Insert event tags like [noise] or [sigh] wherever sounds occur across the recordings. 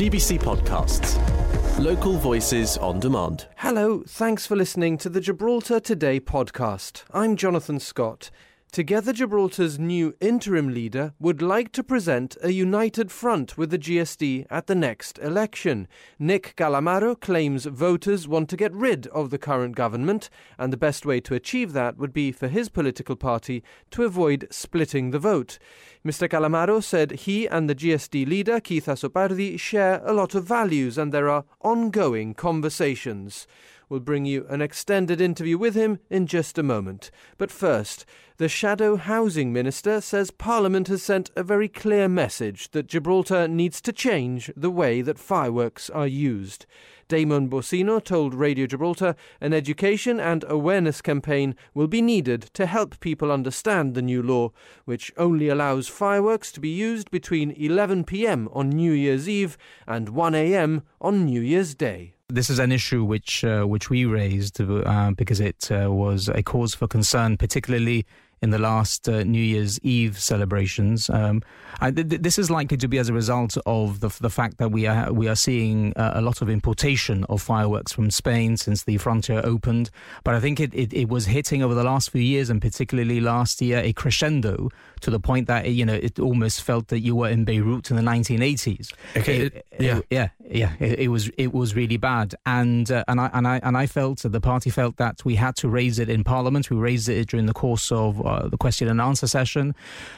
GBC Podcasts. Local voices on demand. Hello, thanks for listening to the Gibraltar Today podcast. I'm Jonathan Scott. Together Gibraltar's new interim leader would like to present a united front with the GSD at the next election. Nick Calamaro claims voters want to get rid of the current government, and the best way to achieve that would be for his political party to avoid splitting the vote. Mr. Calamaro said he and the GSD leader, Keith Azzopardi, share a lot of values and there are ongoing conversations. We'll bring you an extended interview with him in just a moment. But first, the Shadow Housing Minister says Parliament has sent a very clear message that Gibraltar needs to change the way that fireworks are used. Damon Bossino told Radio Gibraltar an education and awareness campaign will be needed to help people understand the new law, which only allows fireworks to be used between 11 pm on New Year's Eve and 1 am on New Year's Day. This is an issue which uh, which we raised uh, because it uh, was a cause for concern, particularly in the last uh, New Year's Eve celebrations. Um, I, th- this is likely to be as a result of the, the fact that we are we are seeing uh, a lot of importation of fireworks from Spain since the frontier opened. But I think it, it, it, was hitting over the last few years, and particularly last year, a crescendo to the point that you know it almost felt that you were in Beirut in the 1980s. Okay, it, yeah, yeah, yeah. It, was it was really bad, and uh, and I and I and I felt that the party felt that we had to raise it in Parliament. We raised it during the course of uh, the question and answer session,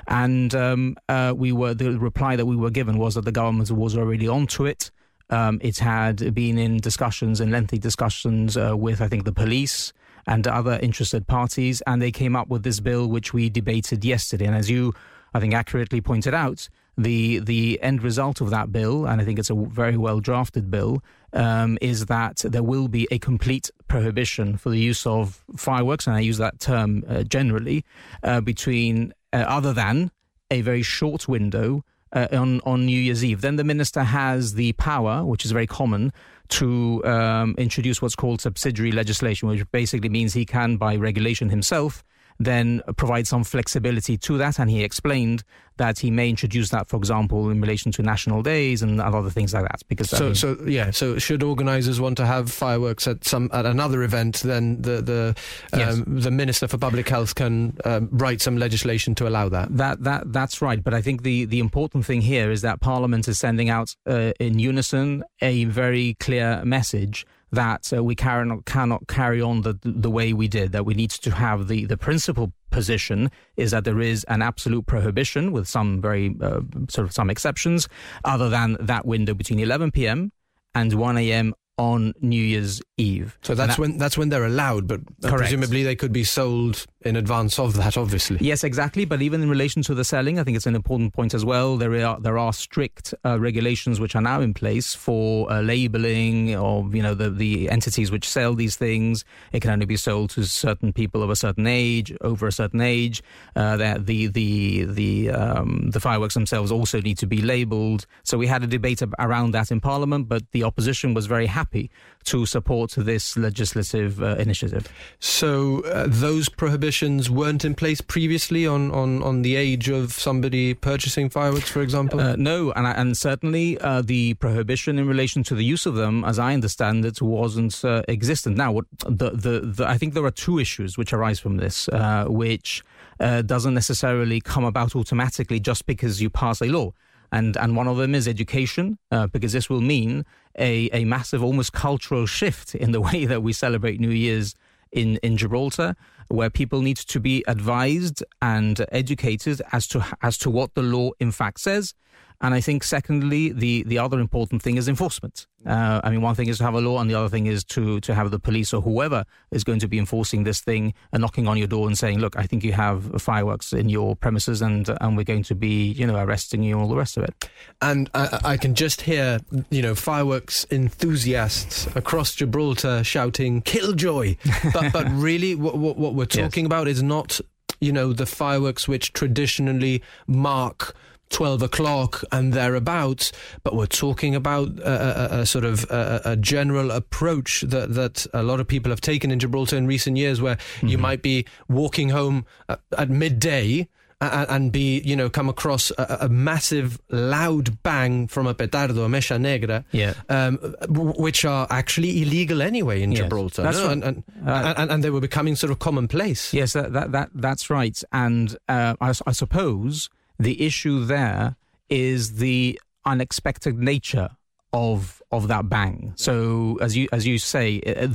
and um, uh, we were the reply that we were given was that the government was already onto it. Um, it had been in discussions and lengthy discussions uh, with, I think, the police and other interested parties, and they came up with this bill which we debated yesterday. And as you, I think, accurately pointed out, the the end result of that bill, and I think it's a very well drafted bill, um, is that there will be a complete prohibition for the use of fireworks, and I use that term uh, generally, uh, between uh, other than a very short window uh, on on New Year's Eve. Then the minister has the power, which is very common, to um, introduce what's called subsidiary legislation, which basically means he can, by regulation himself, then provide some flexibility to that. And he explained that he may introduce that, for example, in relation to national days and other things like that. Because so, I mean, so yeah, so should organisers want to have fireworks at some at another event, then the the um, yes. the minister for public health can um, write some legislation to allow that. That that that's right. But I think the the important thing here is that Parliament is sending out uh, in unison a very clear message that uh, we cannot, cannot carry on the, the way we did, that we need to have the, the principal position is that there is an absolute prohibition with some very uh, sort of some exceptions other than that window between 11 p.m. and 1 a.m on New Year's Eve. So that's that, when that's when they're allowed, but presumably they could be sold in advance of that, obviously. Yes, exactly. But even in relation to the selling, I think it's an important point as well. There are there are strict uh, regulations which are now in place for uh, labeling of you know the the entities which sell these things. It can only be sold to certain people of a certain age, over a certain age. Uh, that the the the um, the fireworks themselves also need to be labelled. So we had a debate around that in Parliament, but the opposition was very happy to support this legislative uh, initiative. So uh, those prohibitions weren't in place previously on, on, on the age of somebody purchasing fireworks, for example? Uh, no, and, and certainly uh, the prohibition in relation to the use of them, as I understand it, wasn't uh, existent. Now, what, the, the, the, I think there are two issues which arise from this, uh, which doesn't necessarily come about automatically just because you pass a law and and one of them is education, uh, because this will mean a a massive, almost cultural shift in the [laughs] way that we celebrate New Year's in in Gibraltar, where people need to be advised and educated as to as to what the law in fact says, and I think, secondly, the, the other important thing is enforcement. Uh, I mean, one thing is to have a law, and the other thing is to, to have the police or whoever is going to be enforcing this thing and knocking on your door and saying, look, I think you have fireworks in your premises and, and we're going to be, you know, arresting you and all the rest of it. And I, I can just hear, you know, fireworks enthusiasts across Gibraltar shouting, killjoy. but, but [laughs] really, what, what, what we're talking yes. about is not, you know, the fireworks which traditionally mark 12 o'clock and thereabouts, but we're talking about a, a, a sort of a, a, general approach that, that a lot of people have taken in Gibraltar in recent years, where mm-hmm. you might be walking home at, at midday and, and be, you know, come across a, a, massive, loud bang from a petardo, a mecha negra, yeah. um, which are actually illegal anyway in yes. Gibraltar. No? Right. And, and, uh, and, and, they were becoming sort of commonplace. Yes, that, that, that that's right. And uh, I, I suppose the issue there is the unexpected nature of of that bang. So as you as you say, uh,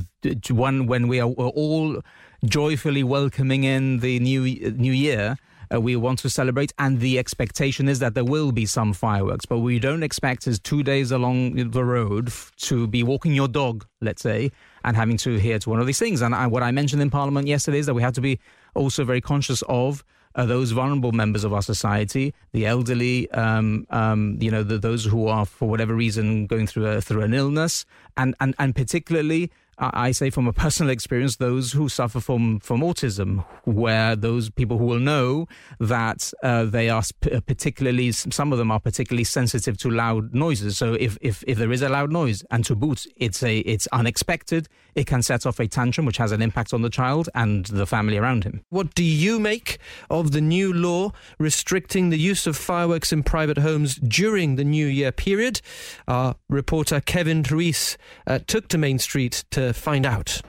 one when we are all joyfully welcoming in the new new year. Uh, we want to celebrate, and the expectation is that there will be some fireworks, but we don't expect is two days along the road to be walking your dog, let's say, and having to hear to one of these things. And I, what I mentioned in Parliament yesterday is that we have to be also very conscious of uh, those vulnerable members of our society, the elderly, um, um, you know, the, those who are for whatever reason going through a, through an illness, and and and particularly I say from a personal experience, those who suffer from, from autism, where those people who will know that uh, they are uh, particularly, some of them are particularly sensitive to loud noises. So if, if, if there is a loud noise and to boot, it's a it's unexpected, it can set off a tantrum, which has an impact on the child and the family around him. What do you make of the new law restricting the use of fireworks in private homes during the New Year period? Our reporter Kevin Ruiz uh, took to Main Street to find out.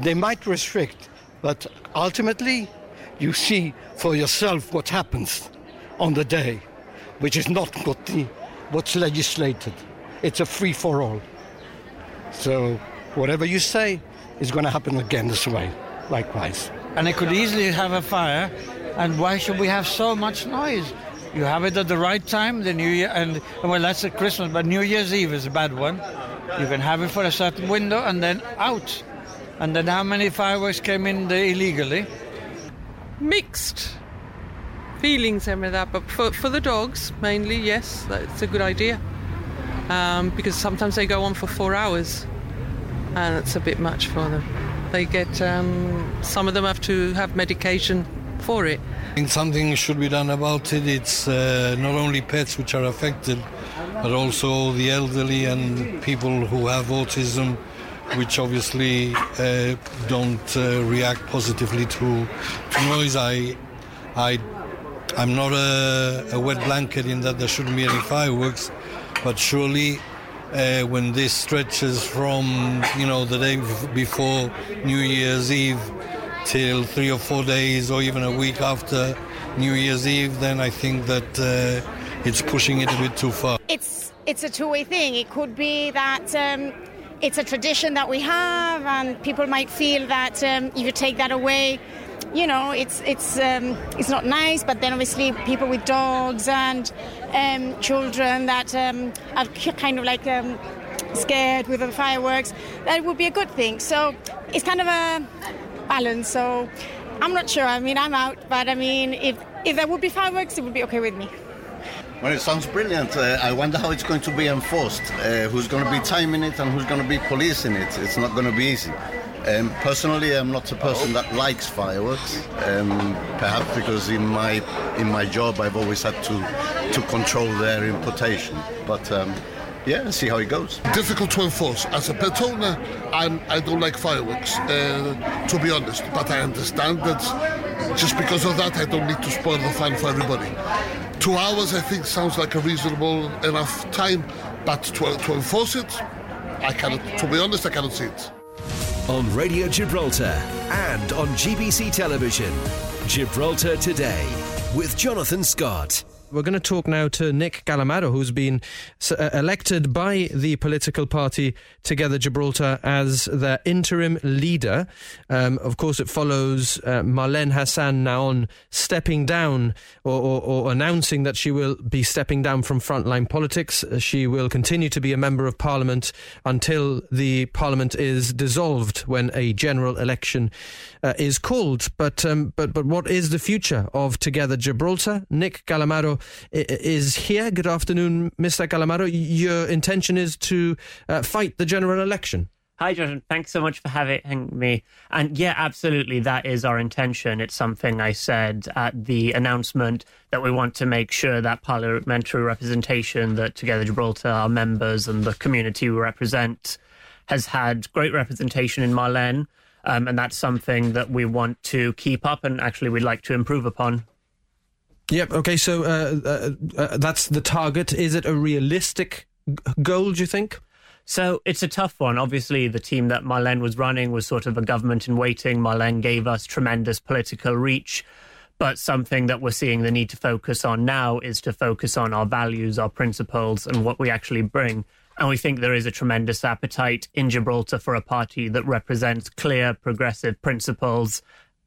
They might restrict, but ultimately, you see for yourself what happens on the day, which is not what the, what's legislated. It's a free for all. So, whatever you say is going to happen again this way, likewise. And it could easily have a fire, and why should we have so much noise? You have it at the right time, the New Year, and well, that's at Christmas, but New Year's Eve is a bad one. You can have it for a certain window and then out. And then how many fireworks came in there illegally? Mixed feelings and with that, but for, for the dogs mainly, yes, that's a good idea. Um, because sometimes they go on for four hours and it's a bit much for them. They get, um, some of them have to have medication for it. I think something should be done about it. It's uh, not only pets which are affected, but also the elderly and people who have autism, which obviously uh, don't uh, react positively to, to noise. I, I, I'm not a, a, wet blanket in that there shouldn't be any fireworks, but surely uh, when this stretches from you know the day before New Year's Eve till three or four days or even a week after New Year's Eve, then I think that uh, it's pushing it a bit too far. It's it's a two-way thing. It could be that. Um, it's a tradition that we have, and people might feel that um, if you take that away, you know, it's it's um, it's not nice. But then obviously people with dogs and um, children that um, are kind of like um, scared with the fireworks, that would be a good thing. So it's kind of a balance. So I'm not sure. I mean, I'm out, but I mean, if if there would be fireworks, it would be okay with me. Well, it sounds brilliant. Uh, I wonder how it's going to be enforced. Uh, who's going to be timing it and who's going to be policing it? It's not going to be easy. Um, personally, I'm not a person that likes fireworks. Um, perhaps because in my in my job, I've always had to to control their importation. But um, yeah, see how it goes. Difficult to enforce. As a pet owner, I'm, I don't like fireworks, uh, to be honest. But I understand that just because of that, I don't need to spoil the fun for everybody. Two hours, I think, sounds like a reasonable enough time, but to, uh, to enforce it, I cannot, to be honest, I cannot see it. On Radio Gibraltar and on GBC Television, Gibraltar Today with Jonathan Scott. We're going to talk now to Nick Calamaro, who's been uh, elected by the political party Together Gibraltar as their interim leader. Um, of course, it follows uh, Marlene Hassan Nahon stepping down or, or, or, announcing that she will be stepping down from frontline politics. She will continue to be a member of parliament until the parliament is dissolved when a general election uh, is called. But, um, but, but what is the future of Together Gibraltar? Nick Calamaro is here. Good afternoon, Mr. Calamaro. Your intention is to uh, fight the general election. Hi, Jonathan. Thanks so much for having me. And yeah, absolutely, that is our intention. It's something I said at the announcement that we want to make sure that parliamentary representation that Together Gibraltar, our members, and the community we represent has had great representation in Marlene. Um, and that's something that we want to keep up and actually we'd like to improve upon. Yep. Okay. So uh, uh, uh, that's the target. Is it a realistic goal? Do you think? So it's a tough one. Obviously, the team that Marlene was running was sort of a government in waiting. Marlene gave us tremendous political reach. But something that we're seeing the need to focus on now is to focus on our values, our principles, and what we actually bring. And we think there is a tremendous appetite in Gibraltar for a party that represents clear, progressive principles,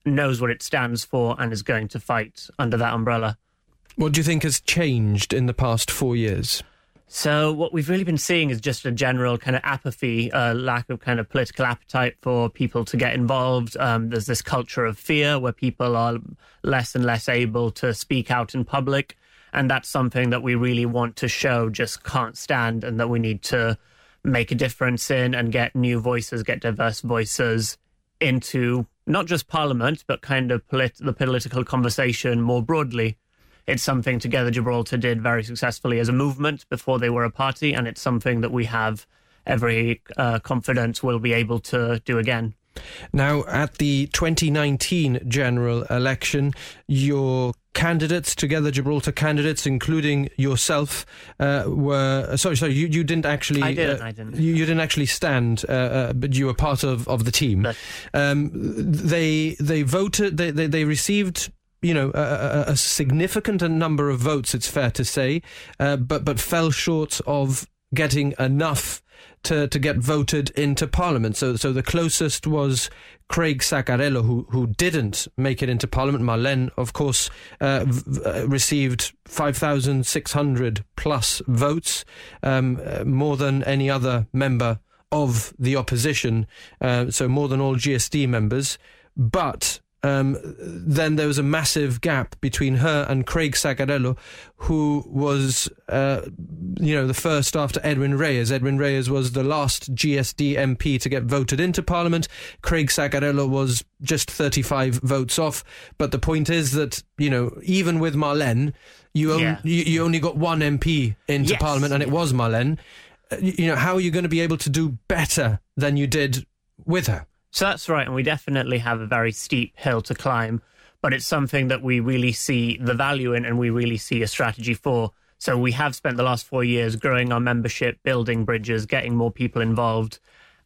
knows what it stands for, and is going to fight under that umbrella. What do you think has changed in the past four years? So what we've really been seeing is just a general kind of apathy, uh, lack of kind of political appetite for people to get involved. Um, there's this culture of fear where people are less and less able to speak out in public, and that's something that we really want to show just can't stand, and that we need to make a difference in and get new voices, get diverse voices into not just Parliament, but kind of polit- the political conversation more broadly. It's something Together Gibraltar did very successfully as a movement before they were a party, and it's something that we have every uh, confidence we'll be able to do again. Now, at the 2019 general election, your candidates, Together Gibraltar candidates, including yourself, uh, were sorry, sorry, you, you didn't actually. I didn't. Uh, I didn't. You, you didn't actually stand, uh, uh, but you were part of, of the team. Um, they they voted. They they, they received you know, a, a, a, significant number of votes, it's fair to say, uh, but but fell short of getting enough to, to get voted into Parliament. So so the closest was Craig Sacarello, who who didn't make it into Parliament. Marlene, of course, uh, v- received thousand six hundred plus votes, um, uh, more than any other member of the opposition. Uh, so more than all GSD members, but um, then there was a massive gap between her and Craig Sacarello, who was, uh, you know, the first after Edwin Reyes. Edwin Reyes was the last GSD MP to get voted into Parliament. Craig Sacarello was just 35 votes off. But the point is that, you know, even with Marlene, you, on, Yeah. you, you only got one MP into Yes. Parliament, and it was Marlene. Uh, you know, how are you going to be able to do better than you did with her? So that's right, and we definitely have a very steep hill to climb, but it's something that we really see the value in and we really see a strategy for. So we have spent the last four years growing our membership, building bridges, getting more people involved.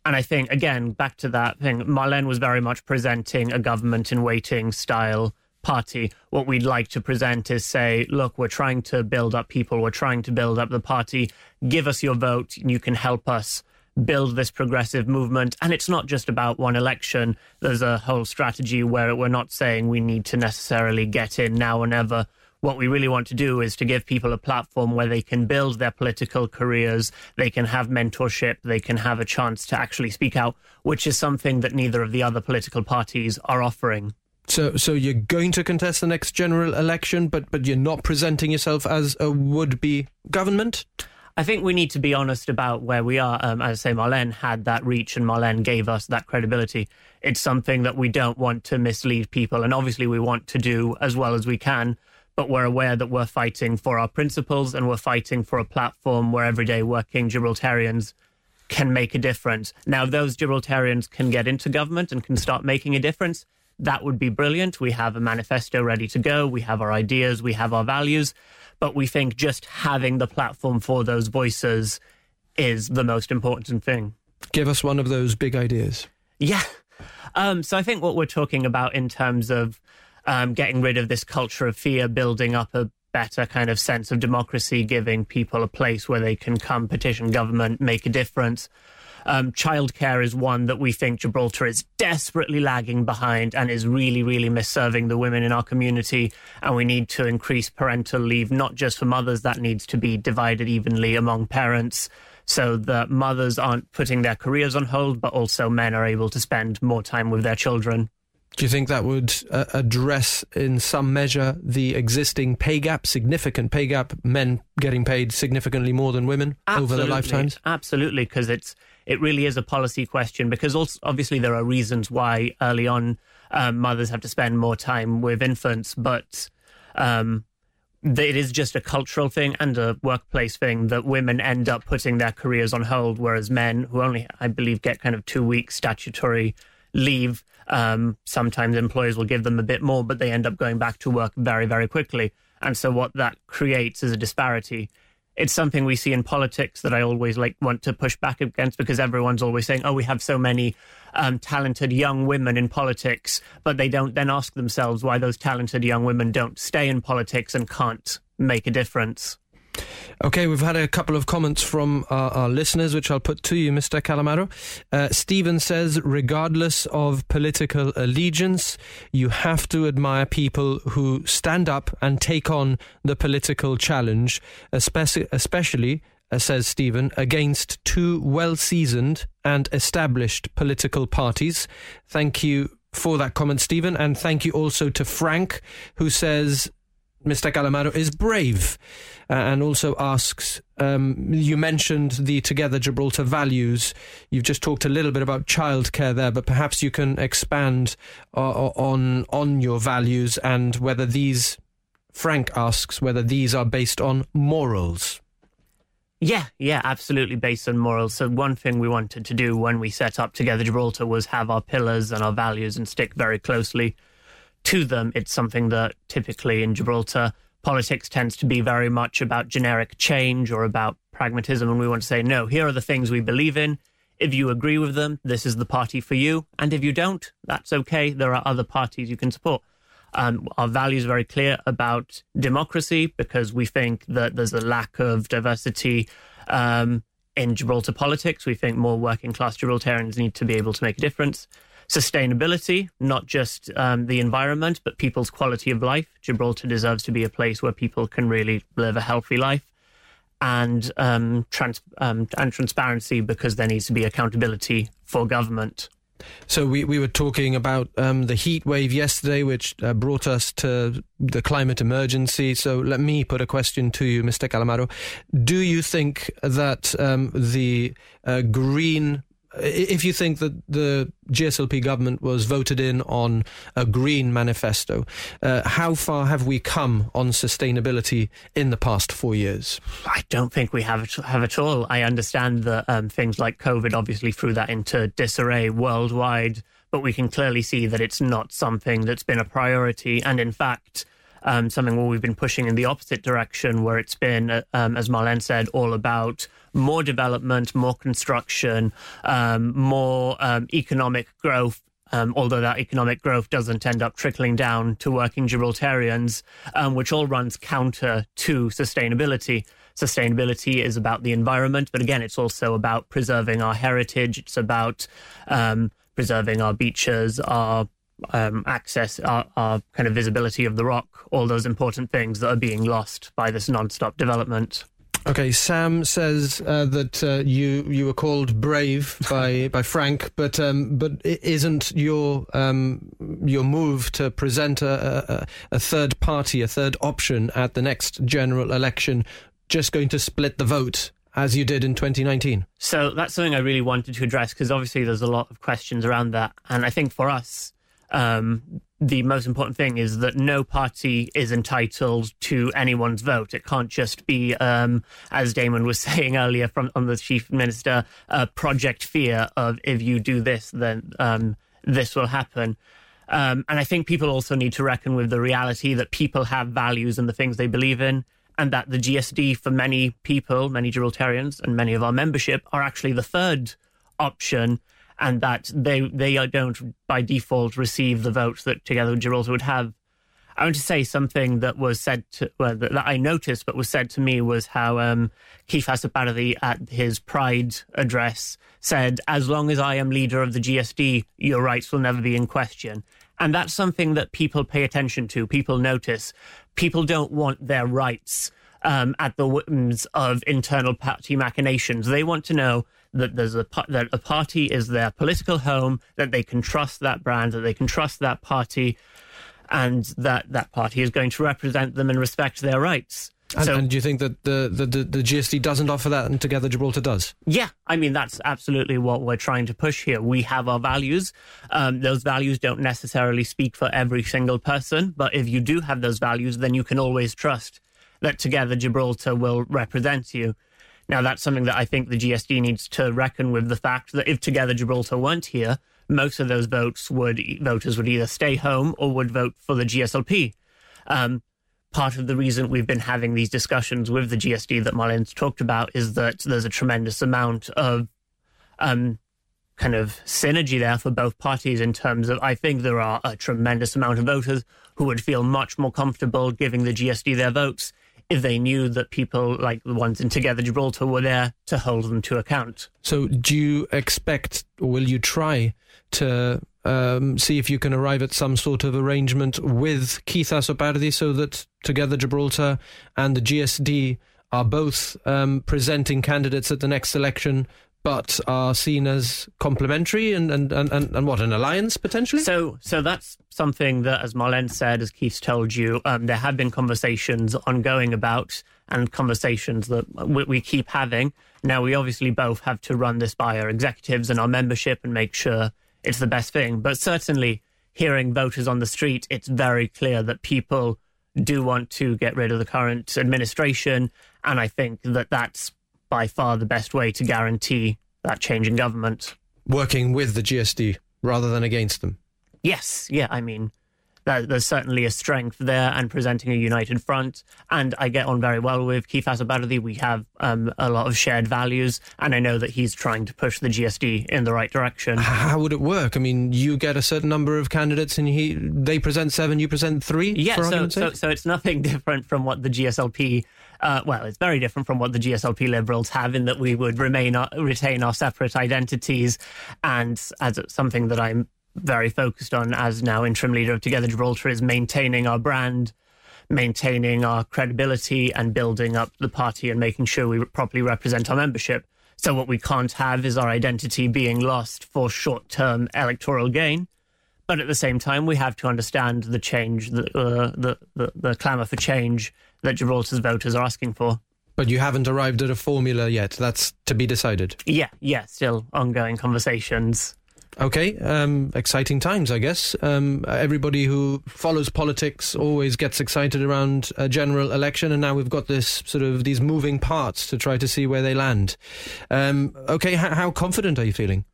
And I think, again, back to that thing, Marlene was very much presenting a government in waiting style party. What we'd like to present is say, look, we're trying to build up people, we're trying to build up the party. Give us your vote, and you can help us build this progressive movement. And it's not just about one election. There's a whole strategy where we're not saying we need to necessarily get in now or never. What we really want to do is to give people a platform where they can build their political careers, they can have mentorship, they can have a chance to actually speak out, which is something that neither of the other political parties are offering. So, so you're going to contest the next general election, but but you're not presenting yourself as a would-be government. I think we need to be honest about where we are. Um, as I say, Marlene had that reach and Marlene gave us that credibility. It's something that we don't want to mislead people. And obviously, we want to do as well as we can. But we're aware that we're fighting for our principles and we're fighting for a platform where everyday working Gibraltarians can make a difference. Now, those Gibraltarians can get into government and can start making a difference, that would be brilliant. We have a manifesto ready to go. We have our ideas. We have our values. But we think just having the platform for those voices is the most important thing. Give us one of those big ideas. Yeah. Um, so I think what we're talking about in terms of um, getting rid of this culture of fear, building up a better kind of sense of democracy, giving people a place where they can come petition government, make a difference. Um, childcare is one that we think Gibraltar is desperately lagging behind and is really, really misserving the women in our community. And we need to increase parental leave, not just for mothers, that needs to be divided evenly among parents so that mothers aren't putting their careers on hold, but also men are able to spend more time with their children. Do you think that would uh, address, in some measure, the existing pay gap, significant pay gap, men getting paid significantly more than women over their lifetimes? Absolutely, because it's it really is a policy question. Because also, obviously there are reasons why early on um, mothers have to spend more time with infants, but um, it is just a cultural thing and a workplace thing that women end up putting their careers on hold, whereas men, who only I believe get kind of two weeks statutory leave. Um, sometimes employers will give them a bit more, but they end up going back to work very, very quickly. And so what that creates is a disparity. It's something we see in politics that I always like want to push back against because everyone's always saying, "Oh, we have so many um, talented young women in politics," but they don't then ask themselves why those talented young women don't stay in politics and can't make a difference. Okay, we've had a couple of comments from our, our listeners, which I'll put to you, Mr. Calamaro. Uh, Stephen says, regardless of political allegiance, you have to admire people who stand up and take on the political challenge, especially, especially uh, says Stephen, against two well seasoned and established political parties. Thank you for that comment, Stephen, and thank you also to Frank, who says Mr. Calamaro is brave uh, and also asks um, you mentioned the Together Gibraltar values. You've just talked a little bit about childcare there, but perhaps you can expand uh, on on your values and whether these. Frank asks whether these are based on morals. Yeah, yeah, absolutely based on morals. So one thing we wanted to do when we set up Together Gibraltar was have our pillars and our values and stick very closely to them. It's something that typically in Gibraltar, politics tends to be very much about generic change or about pragmatism. And we want to say, no, here are the things we believe in. If you agree with them, this is the party for you. And if you don't, that's okay. There are other parties you can support. Um, our values are very clear about democracy because we think that there's a lack of diversity um, in Gibraltar politics. We think more working class Gibraltarians need to be able to make a difference sustainability, not just um, the environment, but people's quality of life. Gibraltar deserves to be a place where people can really live a healthy life. And um, trans- um, and transparency because there needs to be accountability for government. So we, we were talking about um, the heat wave yesterday, which uh, brought us to the climate emergency. So let me put a question to you, Mr. Calamaro. Do you think that um, the uh, green if you think that the GSLP government was voted in on a green manifesto, uh, how far have we come on sustainability in the past four years? I don't think we have have at all. I understand that um, things like COVID obviously threw that into disarray worldwide, but we can clearly see that it's not something that's been a priority, and in fact um, something where we've been pushing in the opposite direction, where it's been, uh, um, as Marlene said, all about more development, more construction, um, more um, economic growth. Um, although that economic growth doesn't end up trickling down to working Gibraltarians, um, which all runs counter to sustainability. Sustainability is about the environment, but again, it's also about preserving our heritage. It's about preserving our beaches, our um, access, our, our, kind of visibility of the rock, all those important things that are being lost by this non-stop development. Okay, Sam says uh, that uh, you you were called brave by [laughs] by Frank, but um, but isn't your um, your move to present a, a, a third party, a third option at the next general election, just going to split the vote as you did in 2019? So that's something I really wanted to address because obviously there's a lot of questions around that, and I think for us um, the most important thing is that no party is entitled to anyone's vote. It can't just be, um, as Damon was [laughs] saying earlier from on the chief minister, a project fear of if you do this, then um, this will happen. Um, and I think people also need to reckon with the reality that people have values and the things they believe in, and that the GSD for many people, many Gibraltarians, and many of our membership are actually the third option and that they they don't by default receive the vote that Together with Gibraltar would have. I want to say something that was said to, well, that, that, I noticed, but was said to me was how um, Keith Azzopardi at his Pride address said, "As long as I am leader of the GSD, your rights will never be in question." And that's something that people pay attention to. People notice. People don't want their rights um, at the whims of internal party machinations. They want to know that there's a that a party is their political home, that they can trust that brand, that they can trust that party, and that that party is going to represent them and respect their rights. And, so, and do you think that the, the, the, the, GSD doesn't offer that and Together Gibraltar does? Yeah, I mean, that's absolutely what we're trying to push here. We have our values. Um, those values don't necessarily speak for every single person, but if you do have those values, then you can always trust that Together Gibraltar will represent you. Now, that's something that I think the GSD needs to reckon with the fact that if Together Gibraltar weren't here, most of those votes would voters would either stay home or would vote for the GSLP. Um, part of the reason we've been having these discussions with the GSD that Marlene's talked about is that there's a tremendous amount of um, kind of synergy there for both parties in terms of I think there are a tremendous amount of voters who would feel much more comfortable giving the GSD their votes if they knew that people like the ones in Together Gibraltar were there to hold them to account. So, do you expect, or will you try to um, see if you can arrive at some sort of arrangement with Keith Azzopardi so that Together Gibraltar and the GSD are both um, presenting candidates at the next election but are seen as complementary and, and, and, and, what, an alliance potentially? So, so that's something that, as Marlene said, as Keith's told you, um, there have been conversations ongoing about and conversations that we, we keep having. Now, we obviously both have to run this by our executives and our membership and make sure it's the best thing. But certainly, hearing voters on the street, it's very clear that people do want to get rid of the current administration. And I think that that's by far the best way to guarantee that change in government. Working with the GSD rather than against them. Yes, yeah, I mean, there's certainly a strength there and presenting a united front. And I get on very well with Keith Azzopardi. We have um, a lot of shared values, and I know that he's trying to push the GSD in the right direction. How would it work? I mean, you get a certain number of candidates, and he they present seven, you present three. Yeah, so, so so it's nothing [laughs] different from what the GSLP. Uh, well, it's very different from what the GSLP Liberals have in that we would remain our, retain our separate identities, and as something that I'm very focused on as now interim leader of Together Gibraltar is maintaining our brand, maintaining our credibility, and building up the party and making sure we properly represent our membership. So, what we can't have is our identity being lost for short term electoral gain. But at the same time, we have to understand the change, the, uh, the, the, the clamour for change that Gibraltar's voters are asking for. But you haven't arrived at a formula yet. That's to be decided. Yeah, yeah, still ongoing conversations. Okay, um, exciting times, I guess. Um, everybody who follows politics always gets excited around a general election, and now we've got this sort of these moving parts to try to see where they land. Um, okay, h- how confident are you feeling?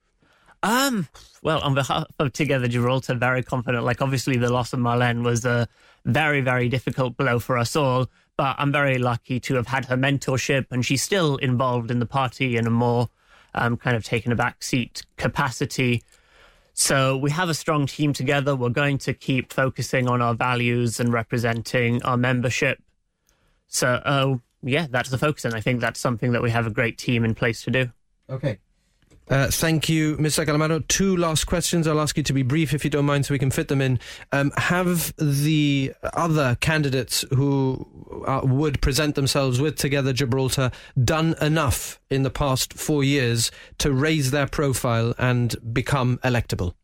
Um, well, on behalf of Together Gibraltar, very confident. Like, obviously, the loss of Marlene was a very, very difficult blow for us all. But I'm very lucky to have had her mentorship, and she's still involved in the party in a more um, kind of taken a back seat capacity. So we have a strong team together. We're going to keep focusing on our values and representing our membership. So, uh, yeah, that's the focus. And I think that's something that we have a great team in place to do. Okay. Uh, thank you, Mr. Calamaro. Two last questions. I'll ask you to be brief if you don't mind so we can fit them in. Um, have the other candidates who uh, would present themselves with Together Gibraltar done enough in the past four years to raise their profile and become electable?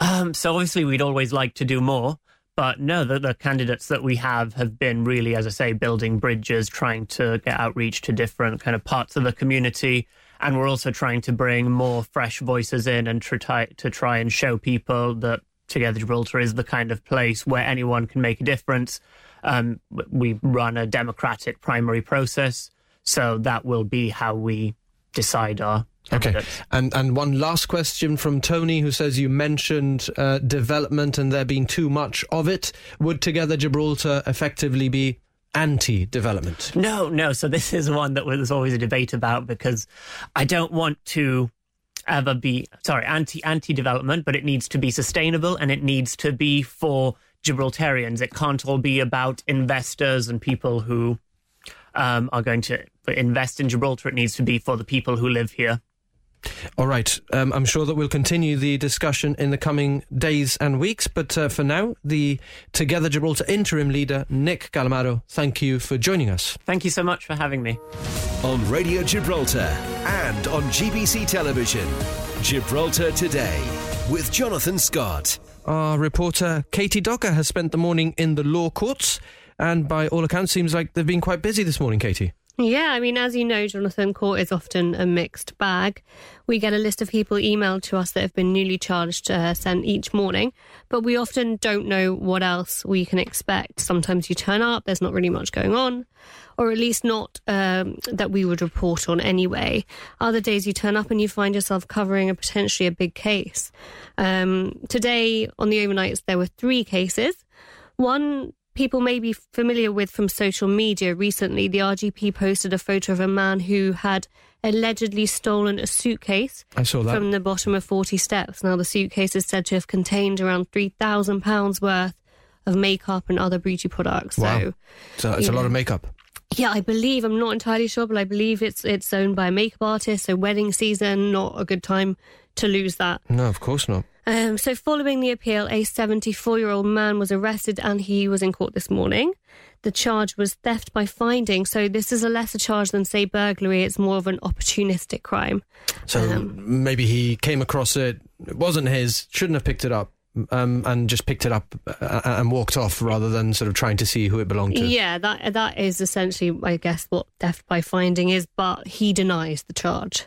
Um, so obviously we'd always like to do more. But no, the, the candidates that we have have been really, as I say, building bridges, trying to get outreach to different kind of parts of the community and we're also trying to bring more fresh voices in and try to try and show people that Together Gibraltar is the kind of place where anyone can make a difference. Um, we run a democratic primary process, so that will be how we decide our Okay, and and one last question from Tony, who says you mentioned uh, development and there being too much of it. Would Together Gibraltar effectively be anti-development? No, no. So this is one that there's always a debate about because I don't want to ever be sorry anti anti development, but it needs to be sustainable and it needs to be for Gibraltarians. It can't all be about investors and people who um, are going to invest in Gibraltar. It needs to be for the people who live here. All right. Um, I'm sure that we'll continue the discussion in the coming days and weeks. But uh, for now, the Together Gibraltar interim leader, Nick Calamaro, thank you for joining us. Thank you so much for having me. On Radio Gibraltar and on GBC Television, Gibraltar Today with Jonathan Scott. Our reporter, Katie Docker, has spent the morning in the law courts. And by all accounts, seems like they've been quite busy this morning, Katie. Yeah, I mean, as you know, Jonathan, court is often a mixed bag. We get a list of people emailed to us that have been newly charged uh, sent each morning, but we often don't know what else we can expect. Sometimes you turn up, there's not really much going on, or at least not um, that we would report on anyway. Other days you turn up and you find yourself covering a potentially a big case. Um, today on the overnights, there were three cases. One people may be familiar with from social media recently, the RGP posted a photo of a man who had allegedly stolen a suitcase I saw that. from the bottom of 40 steps. Now, the suitcase is said to have contained around £3,000 worth of makeup and other beauty products. Wow. So, So it's a lot of makeup. yeah, I believe I'm not entirely sure, but I believe it's it's owned by a makeup artist. So wedding season, not a good time to lose that. No, of course not. Um, so following the appeal, a 74 year old man was arrested and he was in court this morning. The charge was theft by finding. So this is a lesser charge than say burglary. It's more of an opportunistic crime. So Um, maybe he came across it, it wasn't his, shouldn't have picked it up, um, and just picked it up uh, and walked off rather than sort of trying to see who it belonged to. Yeah, that that is essentially, I guess, what theft by finding is. But he denies the charge,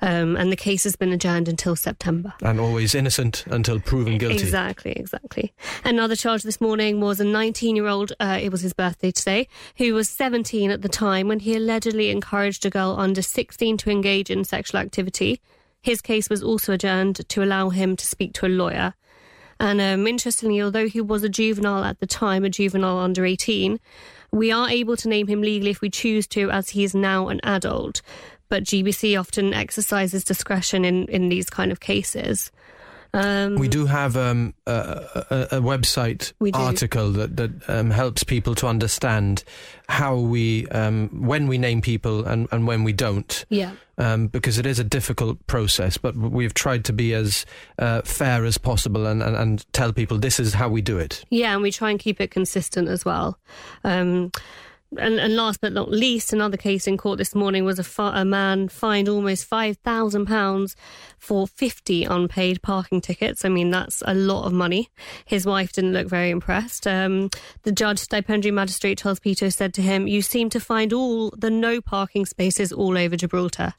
um, and the case has been adjourned until September. And always innocent until proven guilty. Exactly, exactly. Another charge this morning was a 19 year old, uh, it was his birthday today, who was 17 at the time when he allegedly encouraged a girl under 16 to engage in sexual activity. His case was also adjourned to allow him to speak to a lawyer. And um, interestingly, although he was a juvenile at the time, a juvenile under 18, we are able to name him legally if we choose to, as he is now an adult. But GBC often exercises discretion in, in these kind of cases. Um, We do have um, a, a, a website We article that, that um, helps people to understand how we, um, when we name people and, and when we don't. Yeah. Um, because it is a difficult process, but we've tried to be as uh, fair as possible and, and, and tell people this is how we do it. Yeah, and we try and keep it consistent as well. And, and last but not least, another case in court this morning was a, fi- a man fined almost £5,000 for 50 unpaid parking tickets. I mean, that's a lot of money. His wife didn't look very impressed. Um, the judge, stipendiary magistrate Charles Pitto, said to him, You seem to find all the no parking spaces all over Gibraltar.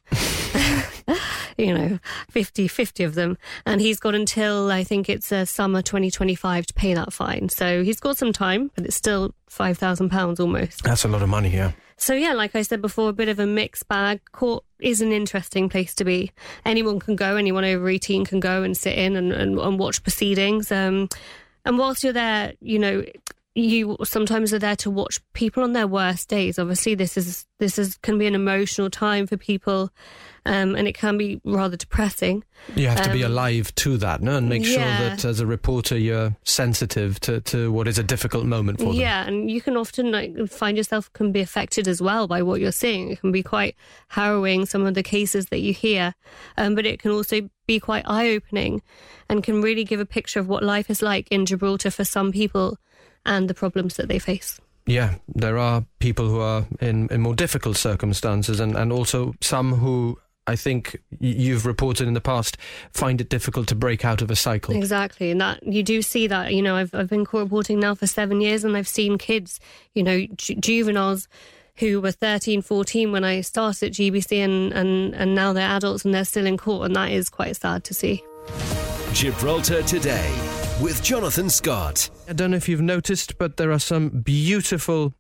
You know, 50, 50 of them. And he's got until I think it's uh, summer 2025 to pay that fine. So he's got some time, but it's still £5,000 almost. That's a lot of money, yeah. So yeah, like I said before, a bit of a mixed bag. Court is an interesting place to be. Anyone can go, anyone over 18 can go and sit in and, and, and watch proceedings. Um, and whilst you're there, you know, you sometimes are there to watch people on their worst days. Obviously, this is this is can be an emotional time for people, um, and it can be rather depressing. You have to be Um, alive to that, no, and make yeah. sure that as a reporter you're sensitive to, to what is a difficult moment for them. Yeah, and you can often like find yourself can be affected as well by what you're seeing. It can be quite harrowing some of the cases that you hear, um, but it can also be quite eye opening, and can really give a picture of what life is like in Gibraltar for some people, and the problems that they face. Yeah, there are people who are in, in more difficult circumstances, and, and also some who I think you've reported in the past find it difficult to break out of a cycle. Exactly, and that you do see that. You know, I've I've been court reporting now for seven years, and I've seen kids, you know, ju- juveniles who were 13, 14 when I started at GBC, and, and and now they're adults and they're still in court, and that is quite sad to see. Gibraltar Today with Jonathan Scott. I don't know if you've noticed, but there are some beautiful.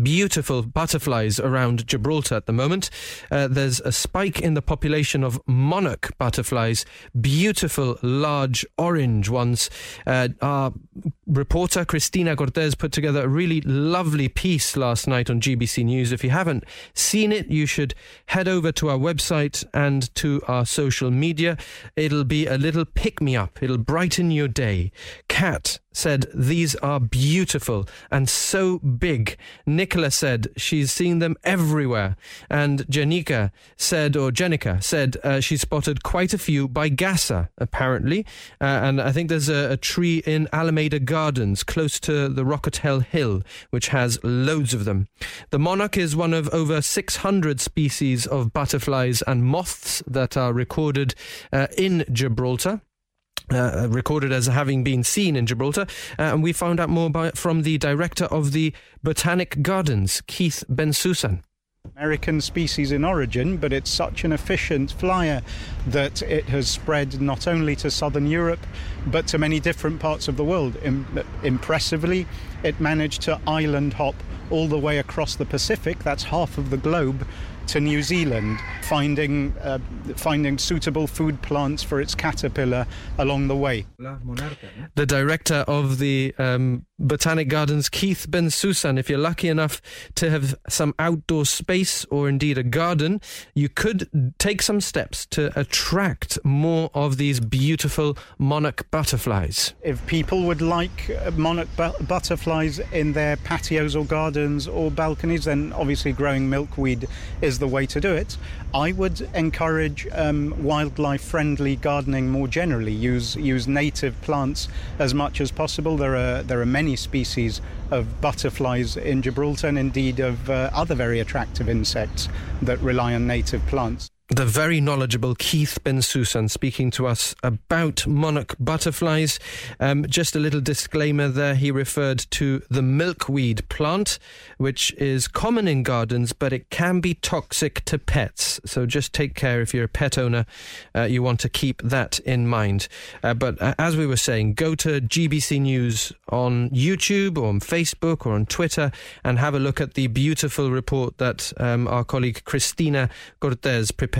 Beautiful butterflies around Gibraltar at the moment. Uh, there's a spike in the population of monarch butterflies, beautiful, large, orange ones. Uh, our reporter Christina Cortez put together a really lovely piece last night on GBC News. If you haven't seen it, you should head over to our website and to our social media. It'll be a little pick me up, it'll brighten your day. Kat said, These are beautiful and so big. Nicola said, She's seen them everywhere. And Janika said, or Jenica said, uh, she spotted quite a few by Gassa, apparently. Uh, and I think there's a, a tree in Alameda Gardens close to the Rock Hotel Hill, which has loads of them. The monarch is one of over 600 species of butterflies and moths that are recorded uh, in Gibraltar. Uh, recorded as having been seen in Gibraltar, uh, and we found out more by, from the director of the Botanic Gardens, Keith Bensusan. American species in origin, but it's such an efficient flyer that it has spread not only to southern Europe but to many different parts of the world. Im- impressively, it managed to island hop all the way across the Pacific, that's half of the globe, to New Zealand, finding, uh, finding suitable food plants for its caterpillar along the way. The director of the um, Botanic Gardens, Keith Bensusan. If you're lucky enough to have some outdoor space or indeed a garden, you could take some steps to attract more of these beautiful monarch butterflies. If people would like uh, monarch bu- butterflies in their patios or gardens or balconies, then obviously growing milkweed is the way to do it. I would encourage um, wildlife friendly gardening more generally. Use use native plants as much as possible. There are there are many species of butterflies in Gibraltar and indeed of uh, other very attractive insects that rely on native plants the very knowledgeable Keith Bensusan speaking to us about monarch butterflies. Um, just a little disclaimer there. He referred to the milkweed plant, which is common in gardens, but it can be toxic to pets. So just take care if you're a pet owner. Uh, you want to keep that in mind. Uh, but uh, as we were saying, go to GBC News on YouTube or on Facebook or on Twitter and have a look at the beautiful report that um, our colleague Christina Cortez prepared